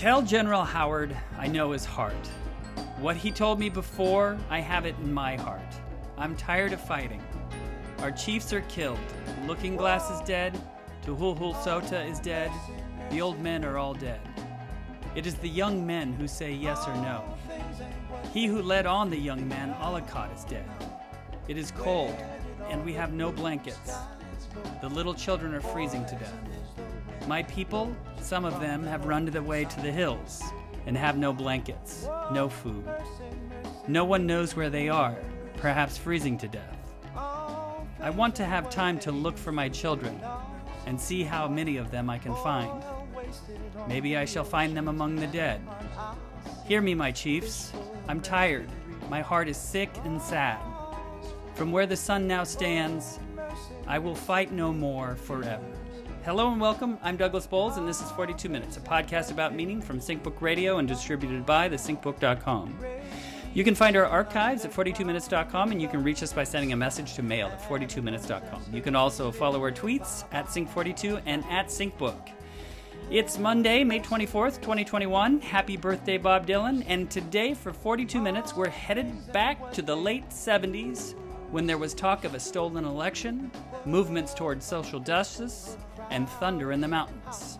Tell General Howard I know his heart. What he told me before, I have it in my heart. I'm tired of fighting. Our chiefs are killed. Looking Glass is dead. Toohoolhoolzote is dead. The old men are all dead. It is the young men who say yes or no. He who led on the young man, Ollokot, is dead. It is cold, and we have no blankets. The little children are freezing to death. My people, some of them, have run to the way to the hills and have no blankets, no food. No one knows where they are, perhaps freezing to death. I want to have time to look for my children and see how many of them I can find. Maybe I shall find them among the dead. Hear me, my chiefs. I'm tired. My heart is sick and sad. From where the sun now stands, I will fight no more forever. Hello and welcome. I'm Douglas Bowles, and this is 42 Minutes, a podcast about meaning from SyncBook Radio and distributed by thesyncbook.com. You can find our archives at 42minutes.com, and you can reach us by sending a message to mail at 42minutes.com. You can also follow our tweets at Sync42 and at SyncBook. It's Monday, May 24th, 2021. Happy birthday, Bob Dylan. And today, for 42 minutes, we're headed back to the late 70s when there was talk of a stolen election, movements towards social justice, and thunder in the mountains.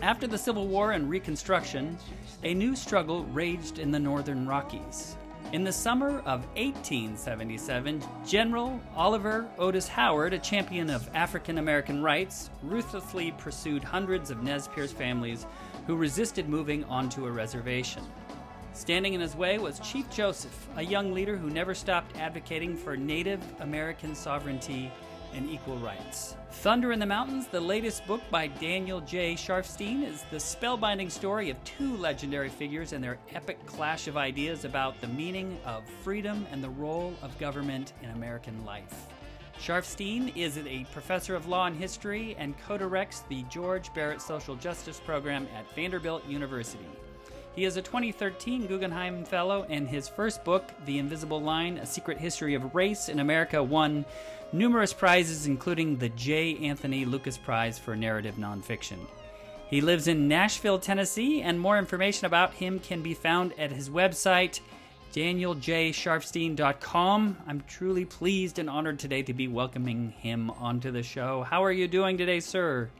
After the Civil War and Reconstruction, a new struggle raged in the northern Rockies. In the summer of 1877, General Oliver Otis Howard, a champion of African American rights, ruthlessly pursued hundreds of Nez Perce families who resisted moving onto a reservation. Standing in his way was Chief Joseph, a young leader who never stopped advocating for Native American sovereignty and equal rights. Thunder in the Mountains, the latest book by Daniel J. Sharfstein, is the spellbinding story of two legendary figures and their epic clash of ideas about the meaning of freedom and the role of government in American life. Sharfstein is a professor of law and history and co directs the George Barrett Social Justice Program at Vanderbilt University. He is a 2013 Guggenheim Fellow, and his first book, The Invisible Line A Secret History of Race in America, won numerous prizes, including the J. Anthony Lukas Prize for Narrative Nonfiction. He lives in Nashville, Tennessee, and more information about him can be found at his website, danieljsharfstein.com. I'm truly pleased and honored today to be welcoming him onto the show. How are you doing today, sir?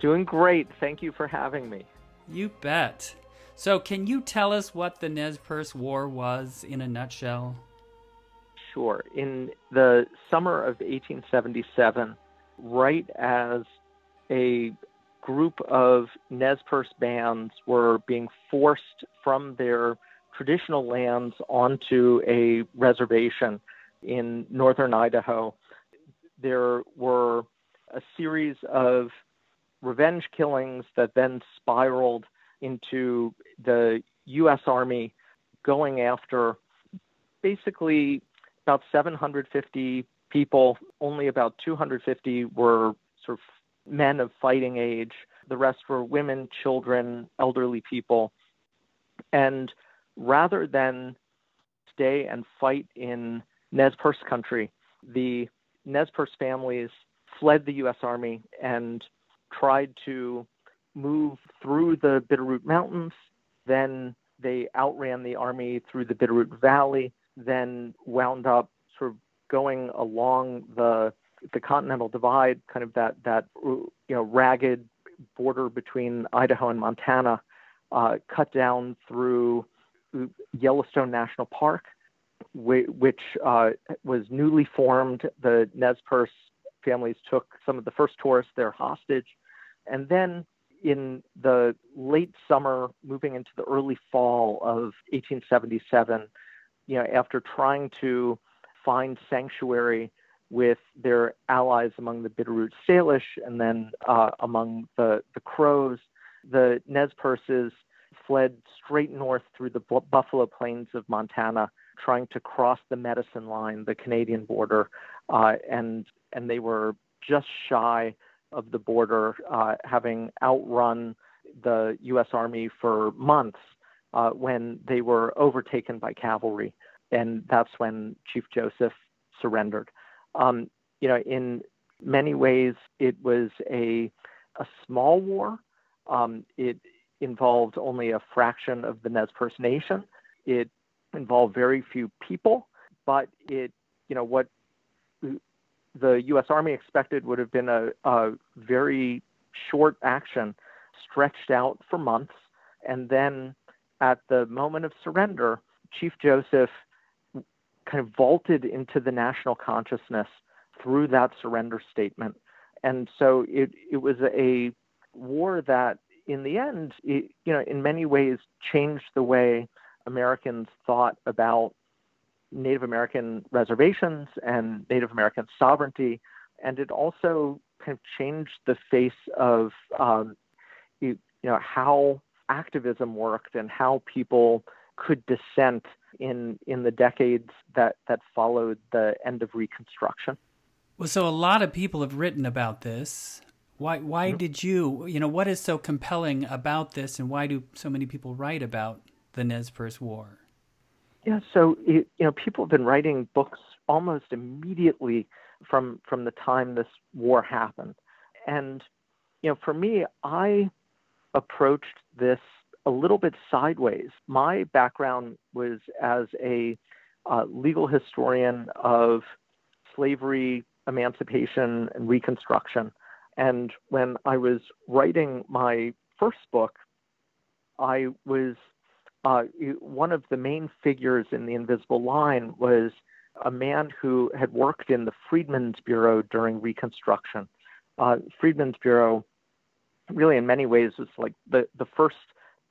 Doing great. Thank you for having me. You bet. So, can you tell us what the Nez Perce War was in a nutshell? Sure. In the summer of 1877, right as a group of Nez Perce bands were being forced from their traditional lands onto a reservation in northern Idaho, there were a series of revenge killings that then spiraled into the U.S. Army going after basically about 750 people. Only about 250 were sort of men of fighting age. The rest were women, children, elderly people. And rather than stay and fight in Nez Perce country, the Nez Perce families fled the U.S. Army and tried to move through the Bitterroot Mountains. Then they outran the army through the Bitterroot Valley then wound up sort of going along the the Continental Divide, kind of that that you know ragged border between Idaho and Montana, uh, cut down through Yellowstone National Park, which uh, was newly formed. The Nez Perce families took some of the first tourists there hostage, and then in the late summer, moving into the early fall of 1877 you know, after trying to find sanctuary with their allies among the Bitterroot Salish and then uh, among the, the Crows, the Nez Perces fled straight north through the Buffalo Plains of Montana, trying to cross the Medicine Line, the Canadian border, uh, and and they were just shy of the border, uh, having outrun the U.S. Army for months uh, when they were overtaken by cavalry, and that's when Chief Joseph surrendered. Um, you know, in many ways, it was a a small war. Um, it involved only a fraction of the Nez Perce Nation. It involved very few people, but it, you know, what the U.S. Army expected would have been a, a very short action stretched out for months. And then at the moment of surrender, Chief Joseph kind of vaulted into the national consciousness through that surrender statement. And so it, it was a war that, in the end, it, you know, in many ways changed the way Americans thought about Native American reservations and Native American sovereignty. And it also kind of changed the face of, um, you, you know, how activism worked and how people could dissent in in the decades that that followed the end of Reconstruction. Well, so a lot of people have written about this. Why why mm-hmm. did you you know what is so compelling about this, and why do so many people write about the Nez Perce War? Yeah, so you know people have been writing books almost immediately from from the time this war happened, and you know for me, I approached this a little bit sideways. My background was as a uh, legal historian of slavery, emancipation, and Reconstruction. And when I was writing my first book, I was uh, one of the main figures in The Invisible Line was a man who had worked in the Freedmen's Bureau during Reconstruction. Uh, Freedmen's Bureau, really, in many ways, was like the, the first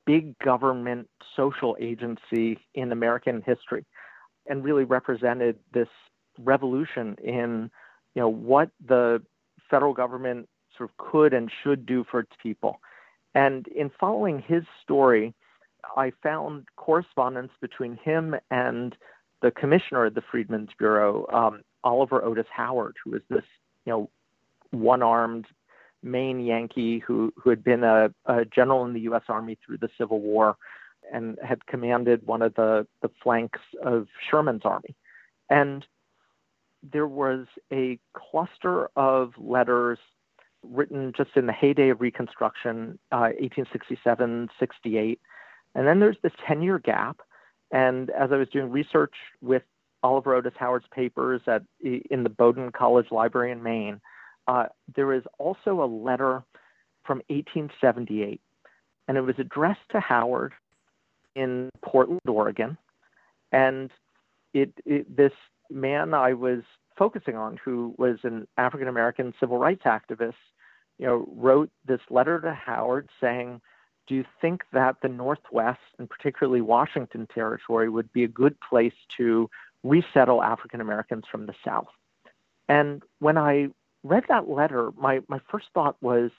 big government social agency in American history and really represented this revolution in you know what the federal government sort of could and should do for its people. And in following his story, I found correspondence between him and the commissioner of the Freedmen's Bureau, um, Oliver Otis Howard, who was this you know one-armed Maine Yankee who, who had been a, a general in the U.S. Army through the Civil War and had commanded one of the, the flanks of Sherman's army. And there was a cluster of letters written just in the heyday of Reconstruction, uh, 1867, 68. And then there's this 10 year gap. And as I was doing research with Oliver Otis Howard's papers at, in the Bowdoin College Library in Maine, uh, there is also a letter from 1878, and it was addressed to Howard in Portland, Oregon. And it, it, this man I was focusing on, who was an African American civil rights activist, you know, wrote this letter to Howard saying, "Do you think that the Northwest, and particularly Washington Territory, would be a good place to resettle African Americans from the South?" And when I read that letter, my, my first thought was,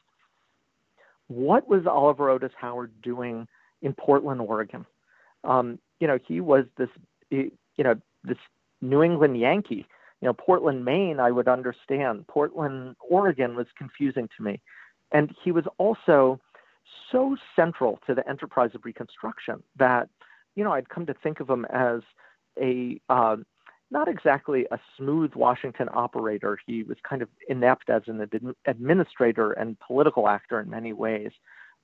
what was Oliver Otis Howard doing in Portland, Oregon? Um, you know, he was this, you know, this New England Yankee. You know, Portland, Maine, I would understand. Portland, Oregon was confusing to me. And he was also so central to the enterprise of Reconstruction that, you know, I'd come to think of him as a uh, not exactly a smooth Washington operator. He was kind of inept as an ad- administrator and political actor in many ways.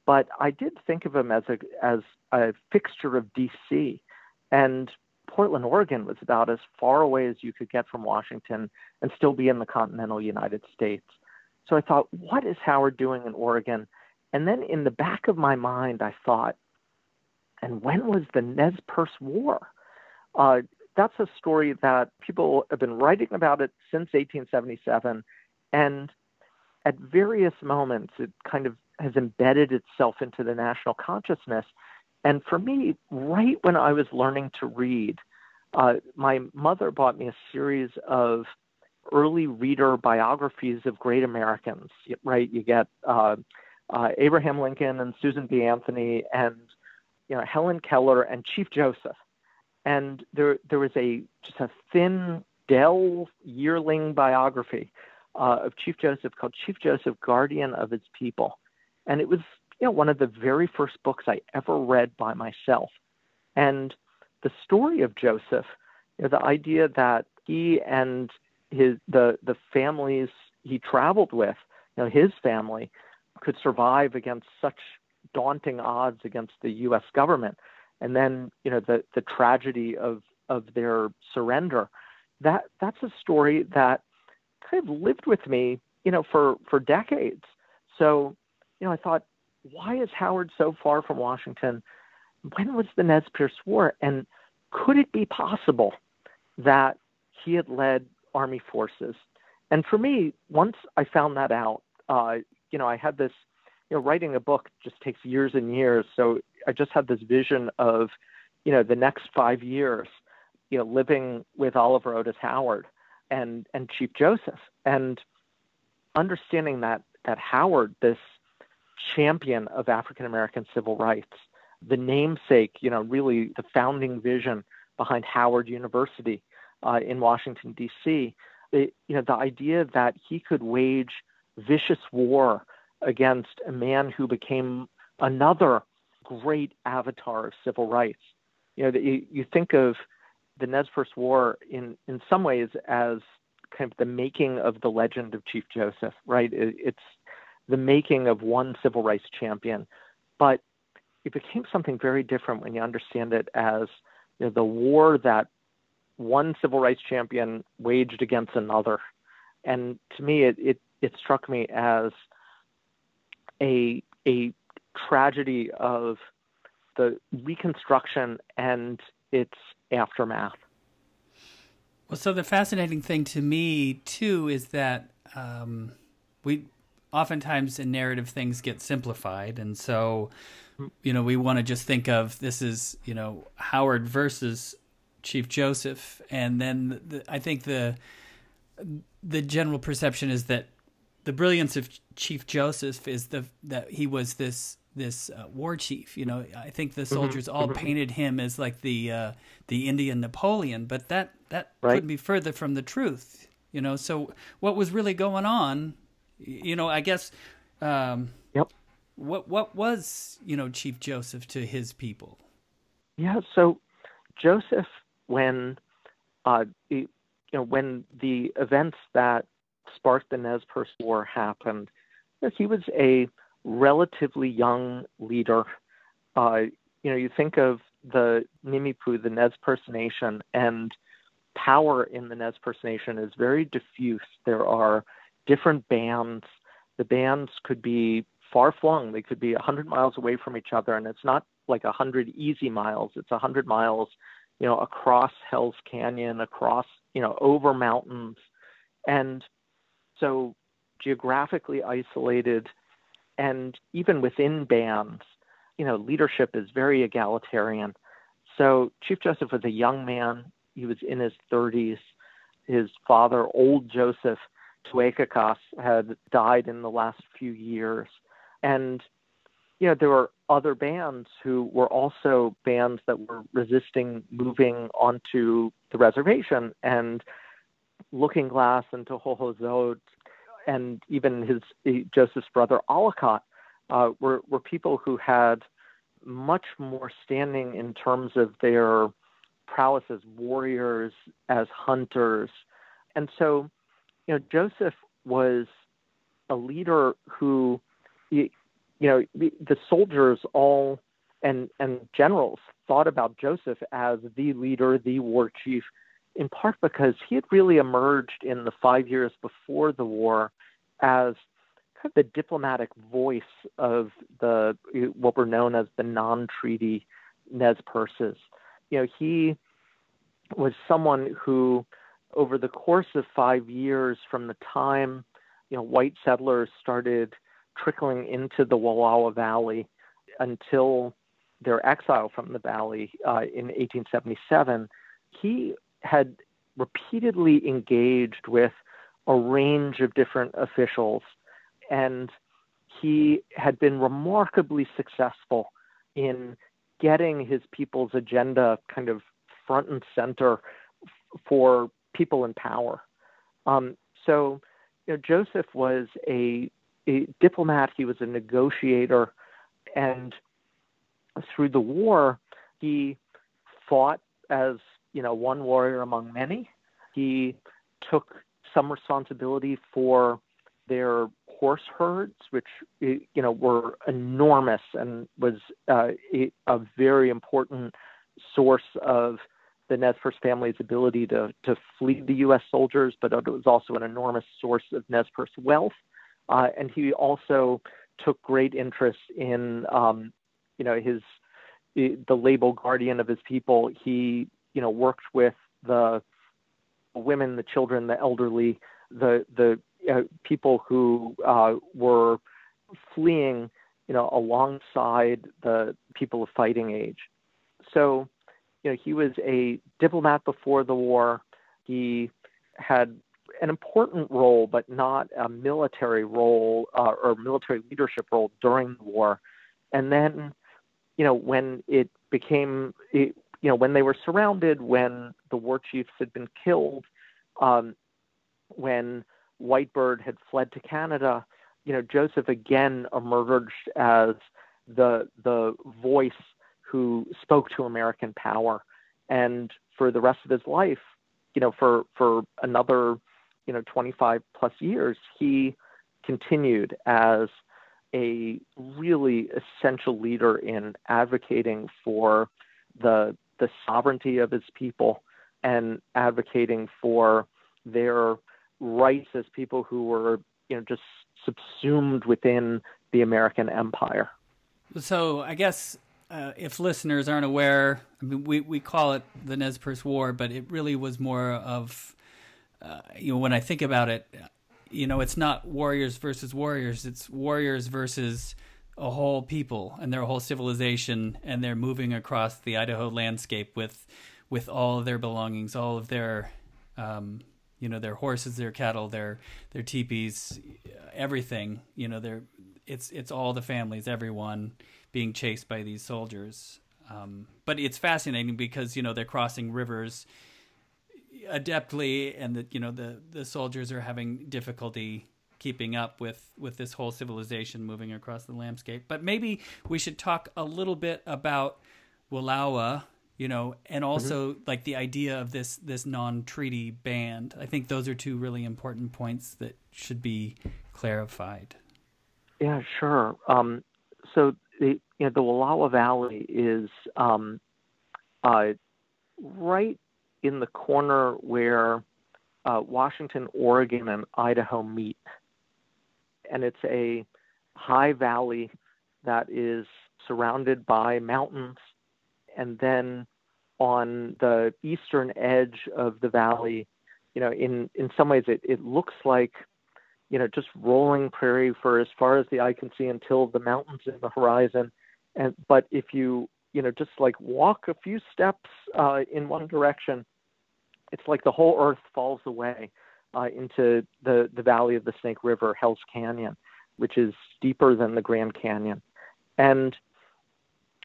But I did think of him as a as a fixture of D.C. and Portland, Oregon was about as far away as you could get from Washington and still be in the continental United States. So I thought, what is Howard doing in Oregon? And then in the back of my mind, I thought, and when was the Nez Perce War? Uh, that's a story that people have been writing about it since 1877. And at various moments, it kind of has embedded itself into the national consciousness. And for me, right when I was learning to read, uh, my mother bought me a series of early reader biographies of great Americans. Right, you get uh, uh, Abraham Lincoln and Susan B. Anthony and you know Helen Keller and Chief Joseph and there there was a just a thin Dell yearling biography uh, of Chief Joseph called Chief Joseph, Guardian of His People, and it was you know one of the very first books I ever read by myself, and the story of Joseph, you know, the idea that he and his the the families he traveled with, you know, his family could survive against such daunting odds against the U.S. government, and then you know the the tragedy of of their surrender. That that's a story that kind of lived with me, you know, for for decades. So, you know, I thought, why is Howard so far from Washington? When was the Nez Perce War, and could it be possible that he had led Army forces? And for me, once I found that out, uh, you know, I had this, you know, writing a book just takes years and years. So I just had this vision of, you know, the next five years, you know, living with Oliver Otis Howard and and Chief Joseph, and understanding that that Howard, this champion of African American civil rights, the namesake, you know, really the founding vision behind Howard University uh, in Washington D.C. you know, the idea that he could wage vicious war against a man who became another great avatar of civil rights. You know, you, you think of the Nez Perce War in, in some ways as kind of the making of the legend of Chief Joseph, right? It, it's the making of one civil rights champion. But it became something very different when you understand it as you know, the war that one civil rights champion waged against another. And to me, it, it, it struck me as a, a tragedy of the Reconstruction and its aftermath. Well, so the fascinating thing to me too is that um, we oftentimes in narrative things get simplified, and so you know we want to just think of this is you know Howard versus Chief Joseph, and then the, I think the the general perception is that the brilliance of Chief Joseph is the that he was this this uh, war chief. You know, I think the mm-hmm. soldiers mm-hmm. all painted him as like the uh, the Indian Napoleon, but that that right. couldn't be further from the truth. You know, so what was really going on? You know, I guess. Um, yep. What what was you know Chief Joseph to his people? Yeah. So Joseph, when uh, you know when the events that sparked the Nez Perce War happened, he was a relatively young leader. Uh, you know, you think of the Nimiipuu, the Nez Perce Nation, and power in the Nez Perce Nation is very diffuse. There are different bands. The bands could be far flung. They could be 100 miles away from each other, and it's not like 100 easy miles. It's 100 miles, you know, across Hell's Canyon, across, you know, over mountains. And so geographically isolated – and even within bands, you know, leadership is very egalitarian. So Chief Joseph was a young man. He was in his 30s. His father, old Joseph Tuekakas, had died in the last few years. And, you know, there were other bands who were also bands that were resisting moving onto the reservation. And Looking Glass and Toohoolhoolzote and even his Joseph's brother Ollokot uh, were were people who had much more standing in terms of their prowess as warriors, as hunters, and so you know Joseph was a leader who you know the, the soldiers all and and generals thought about Joseph as the leader, the war chief in part because he had really emerged in the five years before the war as kind of the diplomatic voice of the what were known as the non-treaty Nez Perces. You know, he was someone who, over the course of five years, from the time you know white settlers started trickling into the Wallowa Valley until their exile from the valley uh, in 1877, he had repeatedly engaged with a range of different officials, and he had been remarkably successful in getting his people's agenda kind of front and center for people in power. Um, so, you know, Joseph was a, a diplomat. He was a negotiator, and through the war, he fought as you know, one warrior among many. He took some responsibility for their horse herds, which you know were enormous and was uh, a very important source of the Nez Perce family's ability to to flee the U.S. soldiers, but it was also an enormous source of Nez Perce wealth. Uh, and he also took great interest in, um, you know, his the label guardian of his people. He, you know, worked with the women, the children, the elderly, the the uh, people who uh, were fleeing, you know, alongside the people of fighting age. So, you know, he was a diplomat before the war. He had an important role, but not a military role uh, or military leadership role during the war. And then, you know, when it became, it, you know, when they were surrounded, when the war chiefs had been killed, um, when Whitebird had fled to Canada, you know, Joseph again emerged as the the voice who spoke to American power. And for the rest of his life, you know, for for another, you know, 25 plus years, he continued as a really essential leader in advocating for the the sovereignty of his people and advocating for their rights as people who were, you know, just subsumed within the American empire. So I guess uh, if listeners aren't aware, I mean, we, we call it the Nez Perce War, but it really was more of, uh, you know, when I think about it, you know, it's not warriors versus warriors, it's warriors versus a whole people and their whole civilization, and they're moving across the Idaho landscape with with all of their belongings, all of their um, you know their horses, their cattle, their their teepees, everything. You know, they're it's it's all the families, everyone being chased by these soldiers. Um, but it's fascinating because you know they're crossing rivers adeptly, and that you know the the soldiers are having difficulty keeping up with with this whole civilization moving across the landscape. But maybe we should talk a little bit about Wallowa you know and mm-hmm. also mm-hmm. like the idea of this this non-treaty band i think those are two really important points that should be clarified yeah sure um, so the you know the wallowa valley is um, uh, right in the corner where uh, washington oregon and idaho meet and it's a high valley that is surrounded by mountains and then on the eastern edge of the valley, you know, in, in some ways it, it looks like, you know, just rolling prairie for as far as the eye can see until the mountains in the horizon. And but if you, you know, just like walk a few steps uh, in one direction, it's like the whole earth falls away uh, into the, the valley of the Snake River, Hell's Canyon, which is deeper than the Grand Canyon. And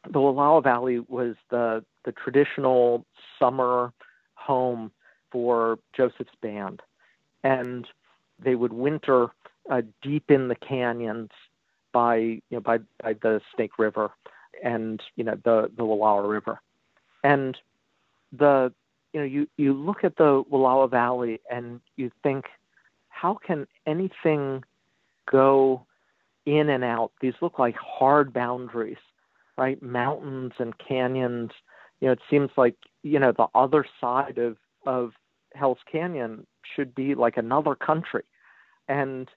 the Wallowa Valley was the the traditional summer home for Joseph's band, and they would winter uh, deep in the canyons by you know by by the Snake River and you know the the Wallowa River, and the you know you you look at the Wallowa Valley and you think how can anything go in and out? These look like hard boundaries right? Mountains and canyons. You know, it seems like you know the other side of of Hell's Canyon should be like another country, and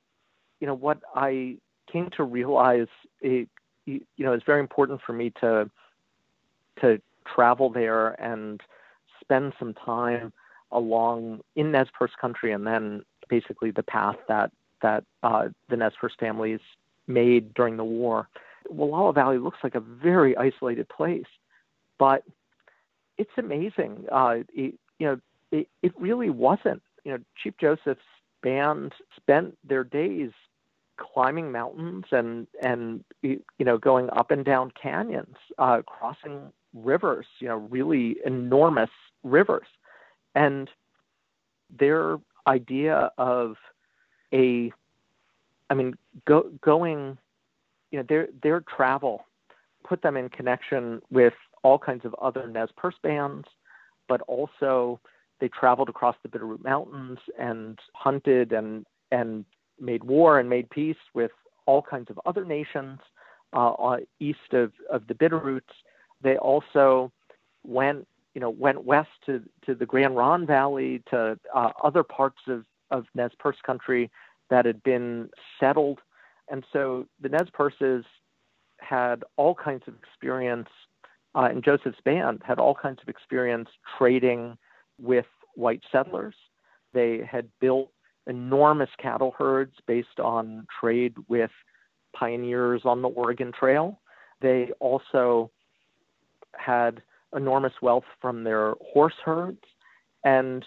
you know what I came to realize it you know it's very important for me to to travel there and spend some time along in Nez Perce country and then basically the path that that uh, the Nez Perce families made during the war. Wallowa Valley looks like a very isolated place, but it's amazing. Uh, it, you know, it, it really wasn't. You know, Chief Joseph's band spent their days climbing mountains and and you know going up and down canyons, uh, crossing rivers. You know, really enormous rivers, and their idea of a, I mean, go, going you know, their their travel put them in connection with all kinds of other Nez Perce bands, but also they traveled across the Bitterroot Mountains and hunted and and made war and made peace with all kinds of other nations uh, east of, of the Bitterroots. They also went, you know, went west to, to the Grande Ronde Valley, to uh, other parts of, of Nez Perce country that had been settled. And so the Nez Perces had all kinds of experience, uh, and Joseph's band had all kinds of experience trading with white settlers. They had built enormous cattle herds based on trade with pioneers on the Oregon Trail. They also had enormous wealth from their horse herds. And,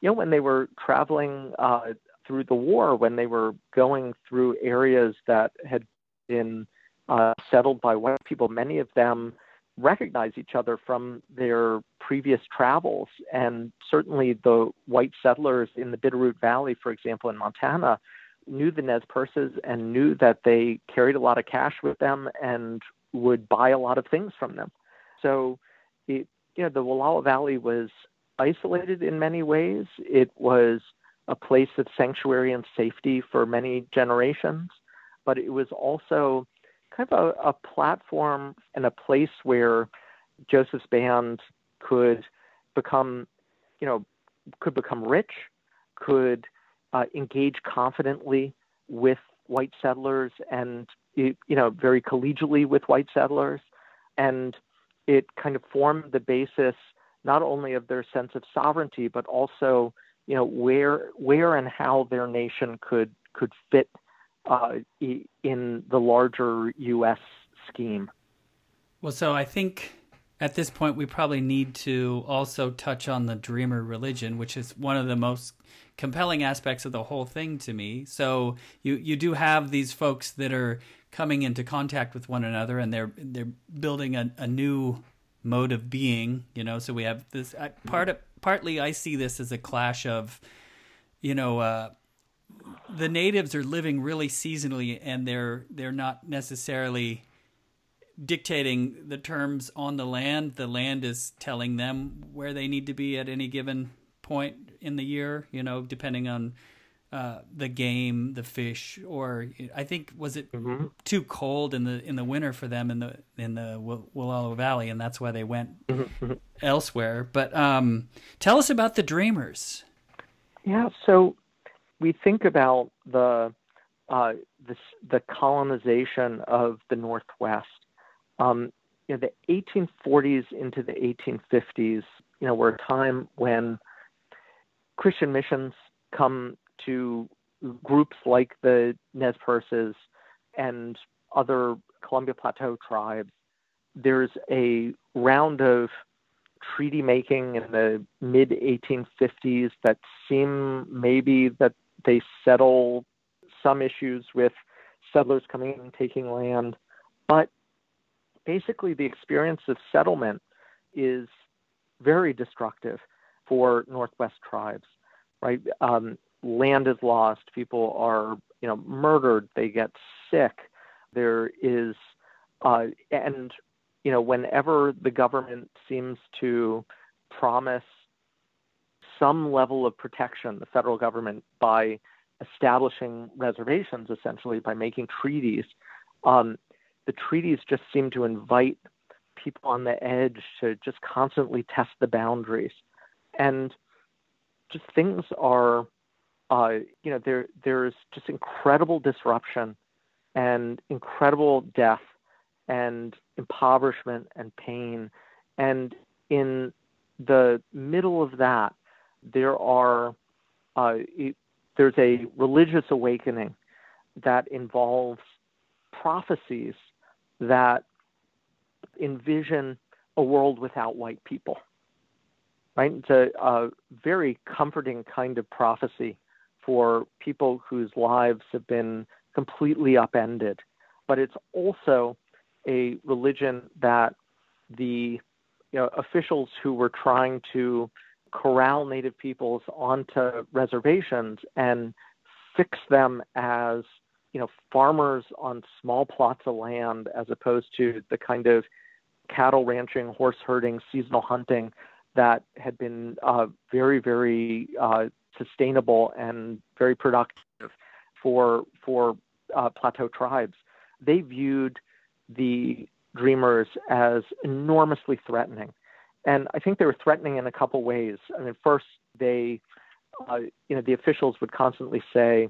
you know, when they were traveling uh, through the war, when they were going through areas that had been uh, settled by white people, many of them recognize each other from their previous travels. And certainly the white settlers in the Bitterroot Valley, for example, in Montana, knew the Nez Perces and knew that they carried a lot of cash with them and would buy a lot of things from them. So, it, you know, the Wallowa Valley was isolated in many ways. It was a place of sanctuary and safety for many generations, but it was also kind of a, a platform and a place where Joseph's band could become, you know, could become rich, could uh, engage confidently with white settlers and you know very collegially with white settlers and it kind of formed the basis not only of their sense of sovereignty but also you know where where and how their nation could could fit uh, in the larger U.S. scheme. Well, so I think at this point we probably need to also touch on the dreamer religion, which is one of the most compelling aspects of the whole thing to me. So you you do have these folks that are coming into contact with one another, and they're they're building a, a new mode of being. You know, so we have this I, part of, partly. I see this as a clash of, you know. Uh, the natives are living really seasonally and they're they're not necessarily dictating the terms on the land the land is telling them where they need to be at any given point in the year, you know, depending on uh, the game, the fish, or I think was it mm-hmm. too cold in the in the winter for them in the in the Wallowa Valley, and that's why they went mm-hmm. elsewhere. But um, tell us about the Dreamers. Yeah, so we think about the uh, the, the colonization of the Northwest. Um, you know, the 1840s into the 1850s, you know, were a time when Christian missions come to groups like the Nez Perces and other Columbia Plateau tribes. There's a round of treaty making in the mid 1850s that seem maybe that they settle some issues with settlers coming in and taking land. But basically, the experience of settlement is very destructive for Northwest tribes, right? Um, land is lost. People are, you know, murdered. They get sick. There is, uh, and you know, whenever the government seems to promise some level of protection, the federal government by establishing reservations, essentially by making treaties, um, the treaties just seem to invite people on the edge to just constantly test the boundaries. And just things are, uh, you know, there there's just incredible disruption and incredible death and impoverishment and pain. And in the middle of that, there are uh, there's a religious awakening that involves prophecies that envision a world without white people right? It's a, a very comforting kind of prophecy for people whose lives have been completely upended. But it's also a religion that the you know, officials who were trying to corral native peoples onto reservations and fix them as you know farmers on small plots of land as opposed to the kind of cattle ranching, horse herding, seasonal hunting that had been uh, very, very uh, sustainable and very productive for for uh, plateau tribes. They viewed the dreamers as enormously threatening, and I think they were threatening in a couple ways. I mean, first they, uh, you know, the officials would constantly say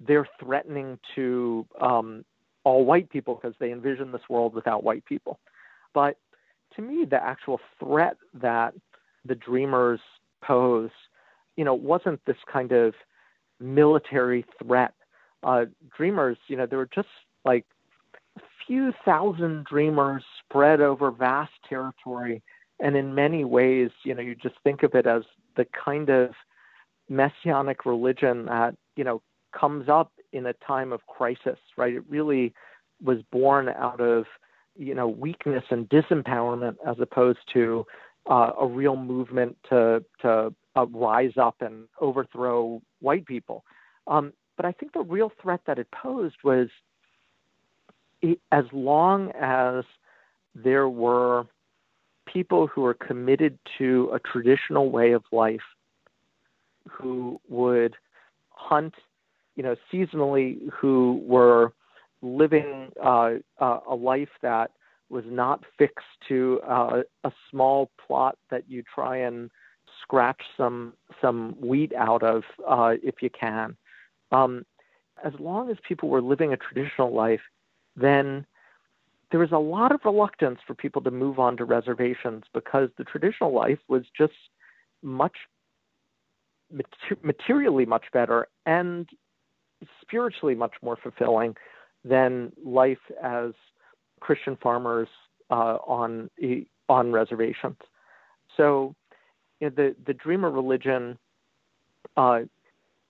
they're threatening to um, all white people because they envision this world without white people. But to me, the actual threat that the dreamers pose, you know, wasn't this kind of military threat. Uh, dreamers, you know, there were just like a few thousand dreamers spread over vast territory. And in many ways, you know, you just think of it as the kind of messianic religion that, you know, comes up in a time of crisis, right? It really was born out of you know weakness and disempowerment as opposed to uh, a real movement to to uh, rise up and overthrow white people. Um, but I think the real threat that it posed was it, as long as there were people who were committed to a traditional way of life, who would hunt, you know, seasonally, who were living uh, uh, a life that was not fixed to uh, a small plot that you try and scratch some some wheat out of uh, if you can. Um, as long as people were living a traditional life, then there was a lot of reluctance for people to move on to reservations because the traditional life was just much materially much better and spiritually much more fulfilling than life as Christian farmers uh, on on reservations. So, you know, the the Dreamer religion, uh,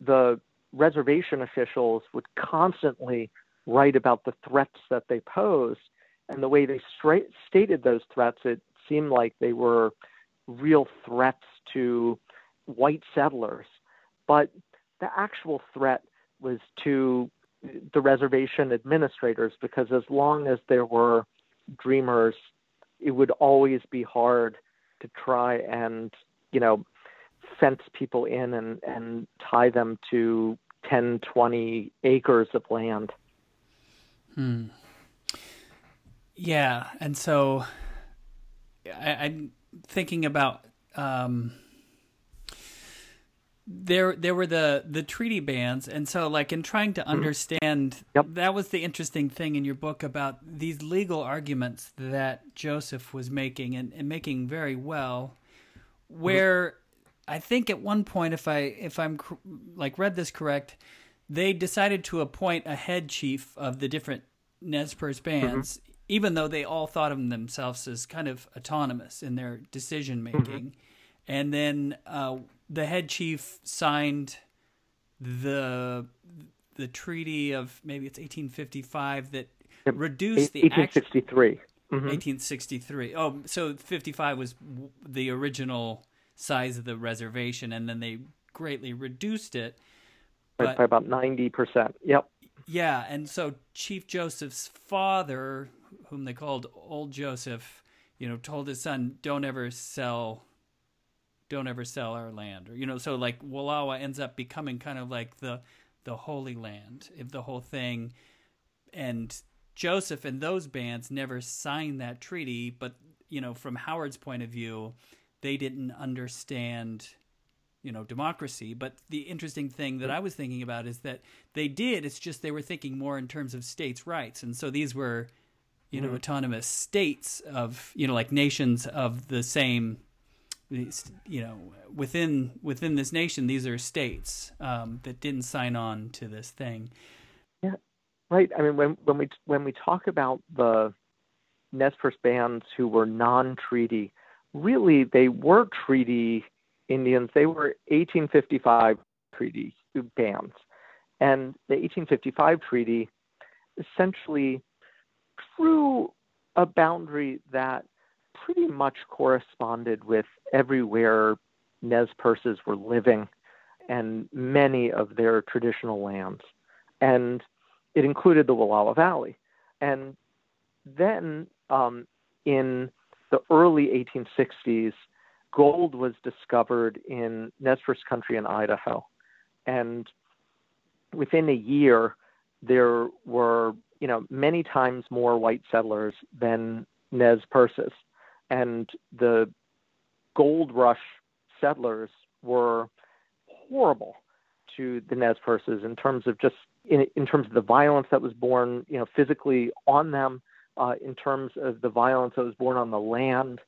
the reservation officials would constantly write about the threats that they posed, and the way they straight, stated those threats, it seemed like they were real threats to white settlers, but the actual threat was to the reservation administrators because as long as there were dreamers, it would always be hard to try and, you know, fence people in and, and tie them to 10, 20 acres of land. Hmm. Yeah. And so I, am thinking about um, there there were the the treaty bands and so like in trying to mm-hmm. understand yep. that was the interesting thing in your book about these legal arguments that joseph was making and, and making very well where mm-hmm. i think at one point if i if i'm like read this correct they decided to appoint a head chief of the different nez perce mm-hmm. bands mm-hmm. even though they all thought of themselves as kind of autonomous in their decision making mm-hmm. and then uh, the head chief signed the the treaty of maybe it's 1855 that yep. reduced the 1863. mm-hmm. 1863. Oh, so 55 was the original size of the reservation, and then they greatly reduced it. But, by about 90%. Yep. Yeah, and so Chief Joseph's father, whom they called Old Joseph, you know, told his son, "Don't ever sell don't ever sell our land or you know so like Wallowa ends up becoming kind of like the the holy land if the whole thing and Joseph and those bands never signed that treaty but you know from Howard's point of view they didn't understand you know democracy but the interesting thing that I was thinking about is that they did it's just they were thinking more in terms of states rights and so these were you know mm-hmm. autonomous states of you know like nations of the same you know within within this nation these are states um, that didn't sign on to this thing. Yeah. Right. I mean when when we when we talk about the nez perce bands who were non-treaty really they were treaty indians. They were 1855 treaty bands. And the 1855 treaty essentially drew a boundary that pretty much corresponded with everywhere Nez Perces were living and many of their traditional lands. And it included the Wallowa Valley. And then um, in the early 1860s, gold was discovered in Nez Perce country in Idaho. And within a year, there were you know many times more white settlers than Nez Perces, and the gold rush settlers were horrible to the Nez Perces in terms of just in, in terms of the violence that was born, you know, physically on them, uh, in terms of the violence that was born on the land.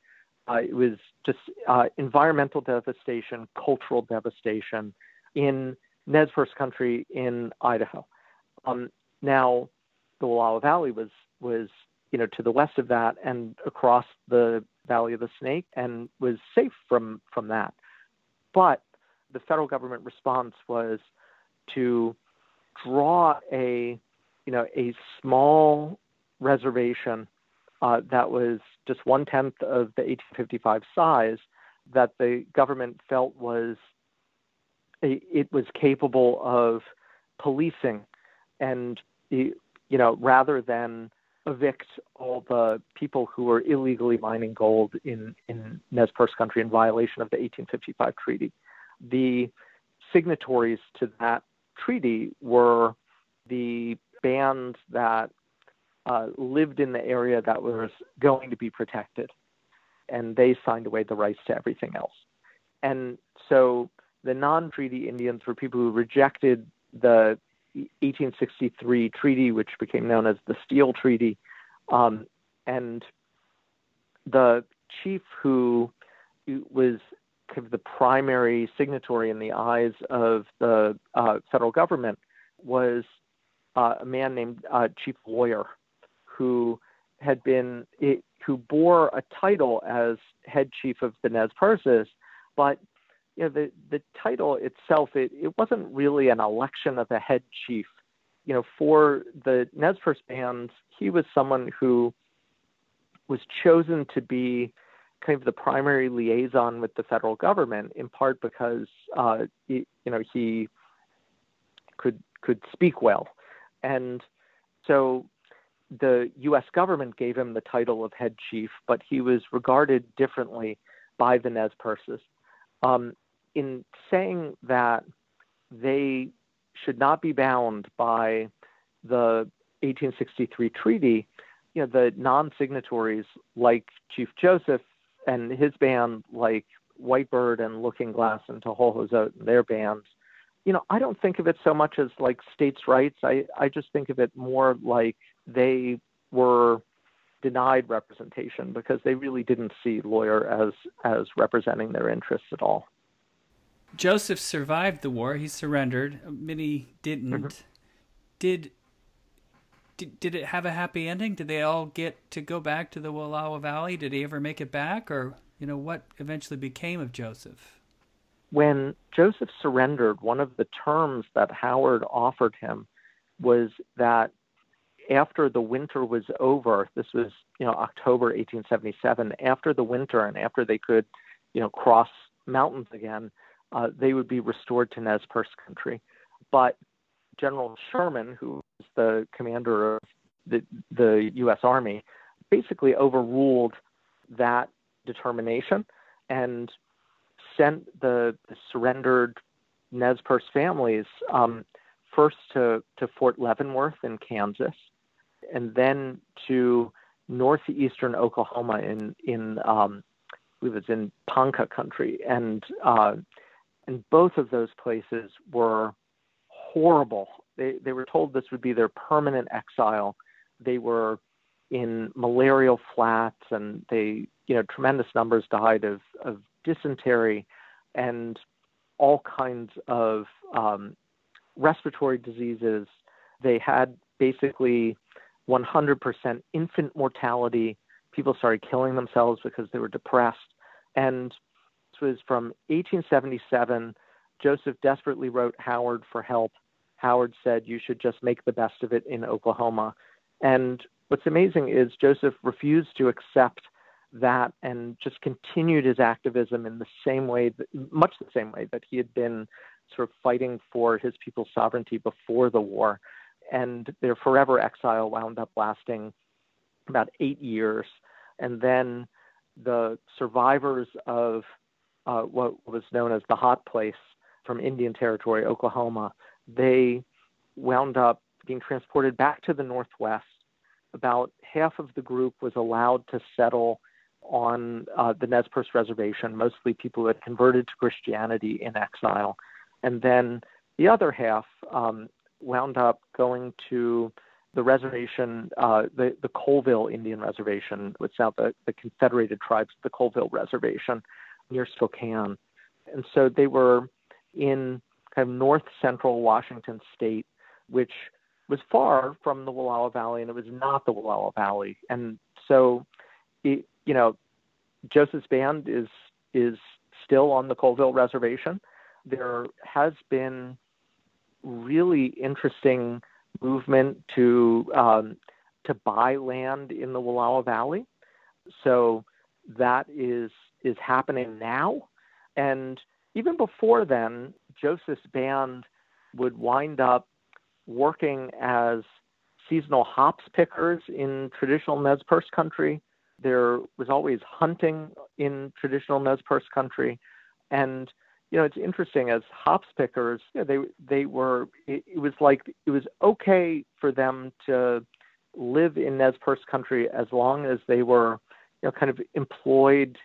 Uh, it was just uh, environmental devastation, cultural devastation in Nez Perce country in Idaho. Um, now, the Wallowa Valley was was you know to the west of that and across the Valley of the Snake and was safe from from that. But the federal government response was to draw a you know a small reservation uh, that was just one tenth of the 1855 size that the government felt was it was capable of policing and you know rather than evict all the people who were illegally mining gold in in Nez Perce country in violation of the 1855 treaty the signatories to that treaty were the bands that uh, lived in the area that was going to be protected, and they signed away the rights to everything else. And so the non treaty Indians were people who rejected the 1863 treaty, which became known as the Steal Treaty. Um, and the chief who was kind of the primary signatory in the eyes of the uh, federal government was uh, a man named uh, Chief Lawyer, who had been it, who bore a title as head chief of the Nez Perces, but you know the the title itself it, it wasn't really an election of a head chief. You know, for the Nez Perce bands, he was someone who was chosen to be kind of the primary liaison with the federal government, in part because uh, he, you know he could could speak well, and so the U.S. government gave him the title of head chief, but he was regarded differently by the Nez Perces. Um, in saying that they should not be bound by the 1863 treaty, you know, the non-signatories like Chief Joseph and his band, like Whitebird and Looking Glass and Toohoolhoolzote, their bands, you know, I don't think of it so much as like states' rights. I, I just think of it more like they were denied representation because they really didn't see lawyer as as representing their interests at all. Joseph survived the war. He surrendered. Many didn't. Mm-hmm. Did, did did it have a happy ending? Did they all get to go back to the Wallowa Valley? Did he ever make it back, or you know what eventually became of Joseph? When Joseph surrendered, one of the terms that Howard offered him was that after the winter was over, this was you know October 1877. After the winter and after they could, you know, cross mountains again, uh, they would be restored to Nez Perce country. But General Sherman, who was the commander of the, the U.S. Army, basically overruled that determination and sent the, the surrendered Nez Perce families um, first to, to Fort Leavenworth in Kansas, and then to northeastern Oklahoma in in um, I believe it's in Ponca country, and uh, and both of those places were horrible. They they were told this would be their permanent exile. They were in malarial flats, and they you know tremendous numbers died of of dysentery and all kinds of um, respiratory diseases. They had basically 100% infant mortality. People started killing themselves because they were depressed. And was from 1877. Joseph desperately wrote Howard for help. Howard said, You should just make the best of it in Oklahoma. And what's amazing is Joseph refused to accept that and just continued his activism in the same way, that, much the same way that he had been sort of fighting for his people's sovereignty before the war and their forever exile wound up lasting about eight years. And then the survivors of uh, what was known as the Hot Place from Indian Territory, Oklahoma, they wound up being transported back to the Northwest. About half of the group was allowed to settle on uh, the Nez Perce Reservation, mostly people who had converted to Christianity in exile. And then the other half um, wound up going to the reservation, uh, the, the Colville Indian Reservation, which is now the, the Confederated Tribes, the Colville Reservation near Spokane. And so they were in kind of north central Washington state, which was far from the Wallowa Valley, and it was not the Wallowa Valley. And so, it, you know, Joseph's band is is still on the Colville Reservation. There has been really interesting movement to um, to buy land in the Wallowa Valley. So that is is happening now, and even before then, Joseph's band would wind up working as seasonal hops pickers in traditional Nez Perce country. There was always hunting in traditional Nez Perce country, and you know it's interesting as hops pickers. You know, they they were it, it was like it was okay for them to live in Nez Perce country as long as they were you know kind of employed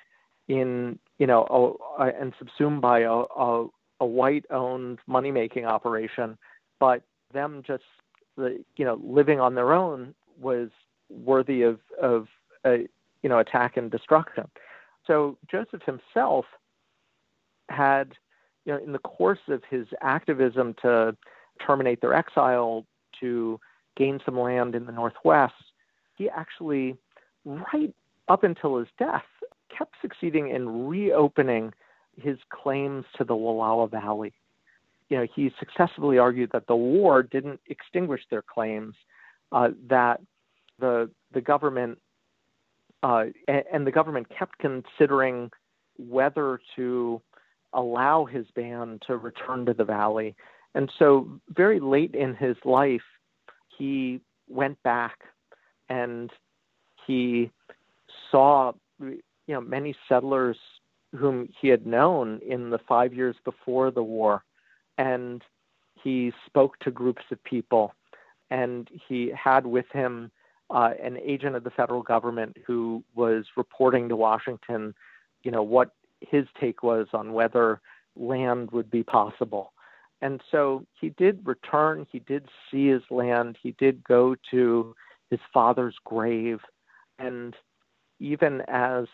in you know a, a, and subsumed by a, a, a white owned money making operation, but them just the you know living on their own was worthy of of a, you know attack and destruction. So Joseph himself had you know in the course of his activism to terminate their exile to gain some land in the northwest, he actually right up until his death kept succeeding in reopening his claims to the Wallowa Valley you know, he successfully argued that the war didn't extinguish their claims, uh, that the the government uh, and, and the government kept considering whether to allow his band to return to the valley. And so, very late in his life, he went back and he saw, you know, many settlers whom he had known in the five years before the war and he spoke to groups of people, and he had with him uh, an agent of the federal government who was reporting to Washington, you know, what his take was on whether land would be possible. And so he did return, he did see his land, he did go to his father's grave. And even as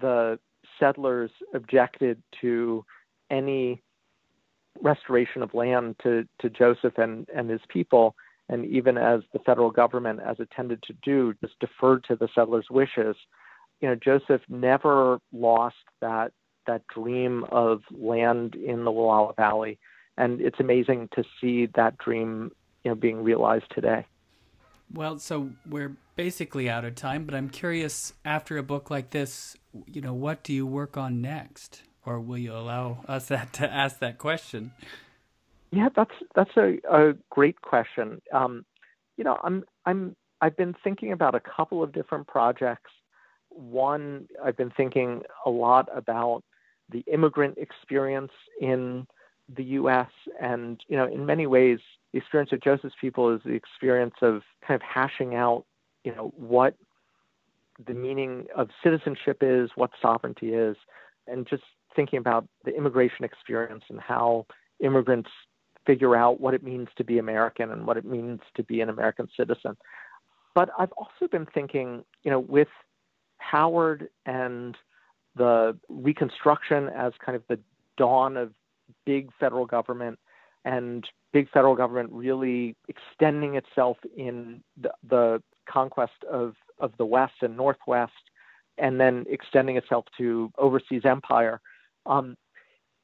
the settlers objected to any restoration of land to, to Joseph and, and his people, and even as the federal government, as it tended to do, just deferred to the settlers' wishes, you know, Joseph never lost that that dream of land in the Wallowa Valley, and it's amazing to see that dream, you know, being realized today. Well, so we're basically out of time, but I'm curious after a book like this, you know, what do you work on next? or will you allow us that to ask that question? Yeah, that's that's a, a great question. Um, you know, I'm I'm I've been thinking about a couple of different projects. One, I've been thinking a lot about the immigrant experience in the U.S. and you know, in many ways, the experience of Joseph's people is the experience of kind of hashing out, you know, what the meaning of citizenship is, what sovereignty is, and just thinking about the immigration experience and how immigrants figure out what it means to be American and what it means to be an American citizen. But I've also been thinking, you know, with Howard and the Reconstruction as kind of the dawn of big federal government and big federal government really extending itself in the, the conquest of, of the West and Northwest and then extending itself to overseas empire. Um,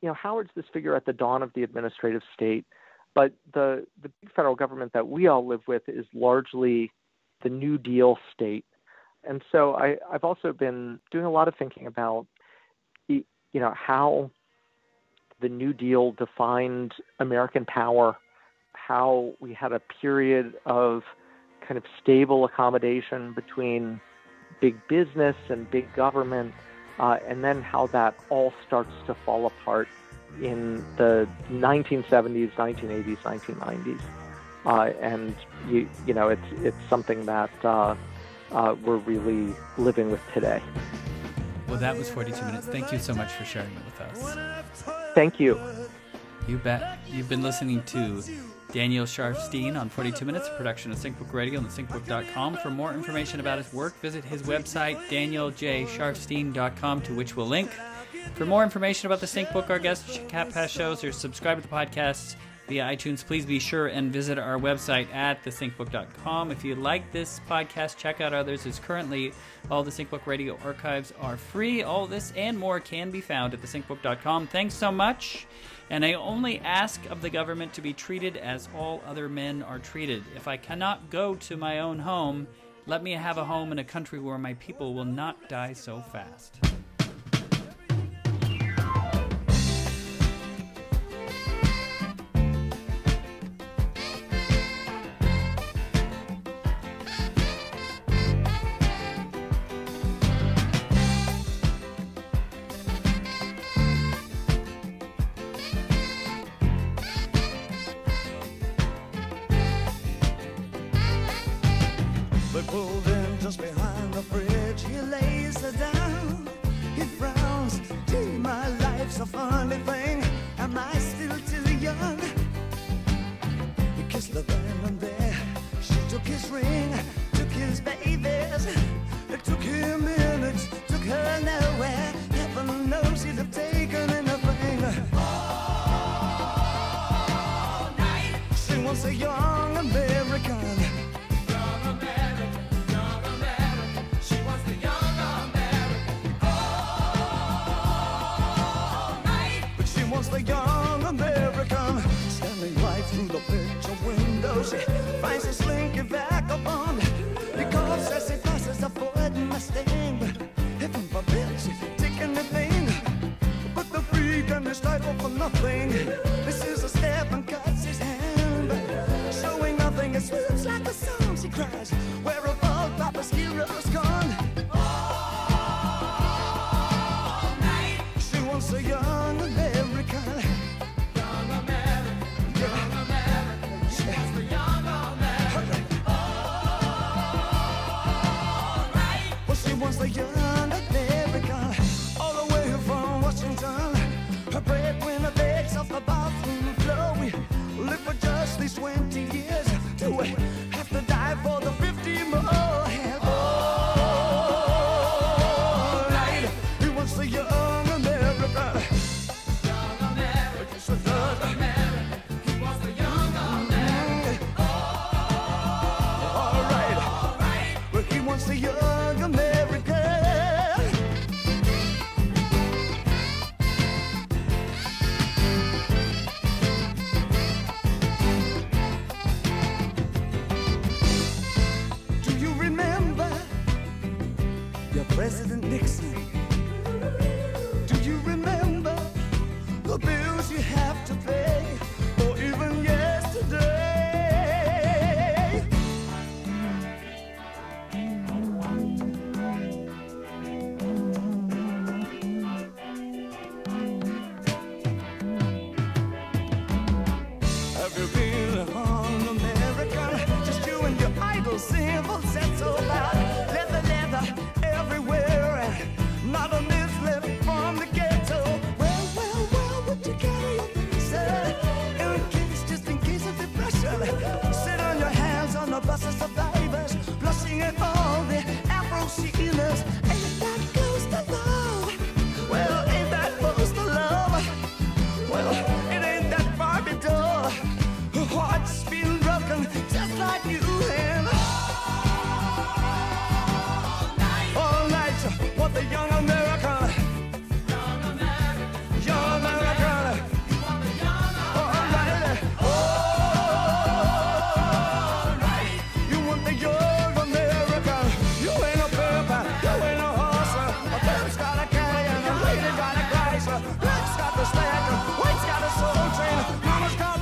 you know, Howard's this figure at the dawn of the administrative state, but the the big federal government that we all live with is largely the New Deal state, and so I, I've also been doing a lot of thinking about, you know, how the New Deal defined American power, how we had a period of kind of stable accommodation between big business and big government, uh, and then how that all starts to fall apart in the 1970s, 1980s, 1990s. Uh, and you, you know, it's it's something that uh, uh, we're really living with today. Well, that was 42 minutes. Thank you so much for sharing it with us. Thank you. You bet. You've been listening to Daniel Sharfstein on 42 Minutes, a production of Syncbook Radio and syncbook.com. For more information about his work, visit his website, danieljsharfstein.com, to which we'll link. For more information about the Syncbook, our guests, Cat Pass shows, or subscribe to the podcast via iTunes, please be sure and visit our website at thesyncbook.com. If you like this podcast, check out others, It's currently all the Syncbook radio archives are free. All this and more can be found at thesyncbook.com. Thanks so much. And I only ask of the government to be treated as all other men are treated. If I cannot go to my own home, let me have a home in a country where my people will not die so fast. cries. fever. Black's got the white's got a soul train. Mama's got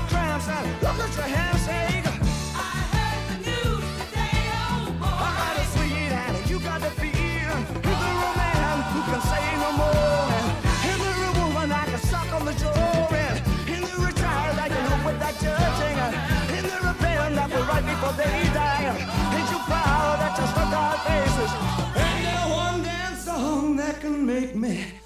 and I heard the news today, oh boy. I got a sweet and you got the fear. Hit a man who can say no more. Hit a woman I can suck on the jaw. And hit a child I can hope without judging. Hit a rebellion that will write before they die. Ain't you proud that you stuck our faces? And there, one damn song that can make me.